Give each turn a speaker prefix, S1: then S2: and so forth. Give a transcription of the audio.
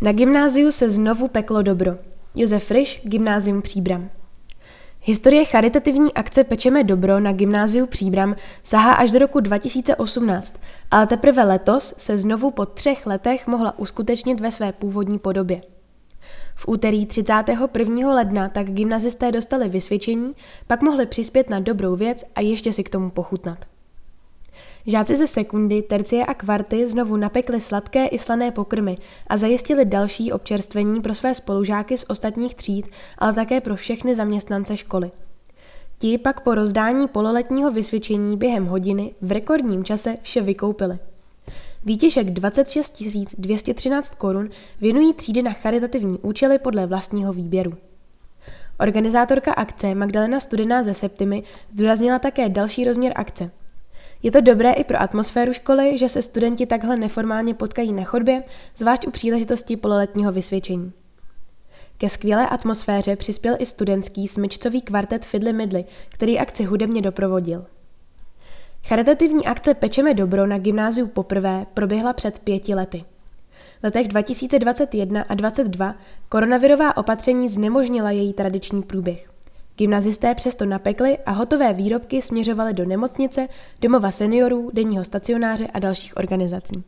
S1: Na gymnáziu se znovu peklo dobro. Josef Friš, Gymnázium Příbram. Historie charitativní akce Pečeme dobro na gymnáziu Příbram sahá až do roku 2018, ale teprve letos se znovu po třech letech mohla uskutečnit ve své původní podobě. V úterý 31. ledna tak gymnazisté dostali vysvědčení, pak mohli přispět na dobrou věc a ještě si k tomu pochutnat. Žáci ze sekundy, tercie a kvarty znovu napekli sladké i slané pokrmy a zajistili další občerstvení pro své spolužáky z ostatních tříd, ale také pro všechny zaměstnance školy. Ti pak po rozdání pololetního vysvědčení během hodiny v rekordním čase vše vykoupili. Výtěžek 26 213 korun věnují třídy na charitativní účely podle vlastního výběru. Organizátorka akce Magdalena Studená ze Septimy zdůraznila také další rozměr akce – je to dobré i pro atmosféru školy, že se studenti takhle neformálně potkají na chodbě, zvlášť u příležitosti pololetního vysvědčení. Ke skvělé atmosféře přispěl i studentský smyčcový kvartet Fidly Midly, který akci hudebně doprovodil. Charitativní akce Pečeme dobro na gymnáziu poprvé proběhla před pěti lety. V letech 2021 a 2022 koronavirová opatření znemožnila její tradiční průběh. Gymnazisté přesto napekli a hotové výrobky směřovaly do nemocnice, domova seniorů, denního stacionáře a dalších organizací.